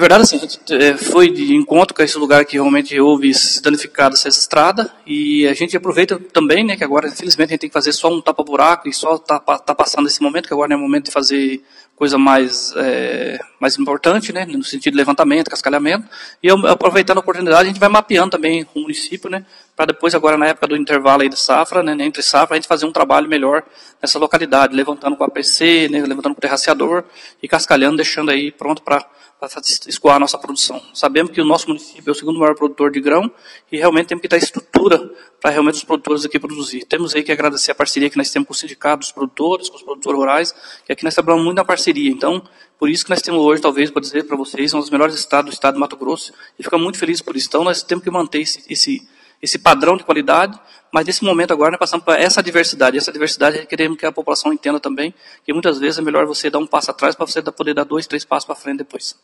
É verdade, assim, a gente é, foi de encontro com esse lugar que realmente houve danificado essa estrada e a gente aproveita também, né, que agora, infelizmente, a gente tem que fazer só um tapa-buraco e só tá, tá passando esse momento, que agora é o momento de fazer coisa mais, é, mais importante, né, no sentido de levantamento, cascalhamento, e aproveitando a oportunidade, a gente vai mapeando também o município, né, para depois, agora na época do intervalo aí de safra, né, entre safra, a gente fazer um trabalho melhor nessa localidade, levantando com a né, levantando com o terraciador e cascalhando, deixando aí pronto para escoar a nossa produção. Sabemos que o nosso município é o segundo maior produtor de grão e realmente temos que dar estrutura para realmente os produtores aqui produzir. Temos aí que agradecer a parceria que nós temos com o sindicato dos produtores, com os produtores rurais, que aqui nós trabalhamos muito na parceria. Então, por isso que nós temos hoje, talvez, para dizer para vocês, um dos melhores estados do estado do Mato Grosso, e fica muito feliz por isso. Então, nós temos que manter esse, esse, esse padrão de qualidade, mas nesse momento agora nós passamos para essa diversidade. Essa diversidade queremos que a população entenda também, que muitas vezes é melhor você dar um passo atrás para você poder dar dois, três passos para frente depois.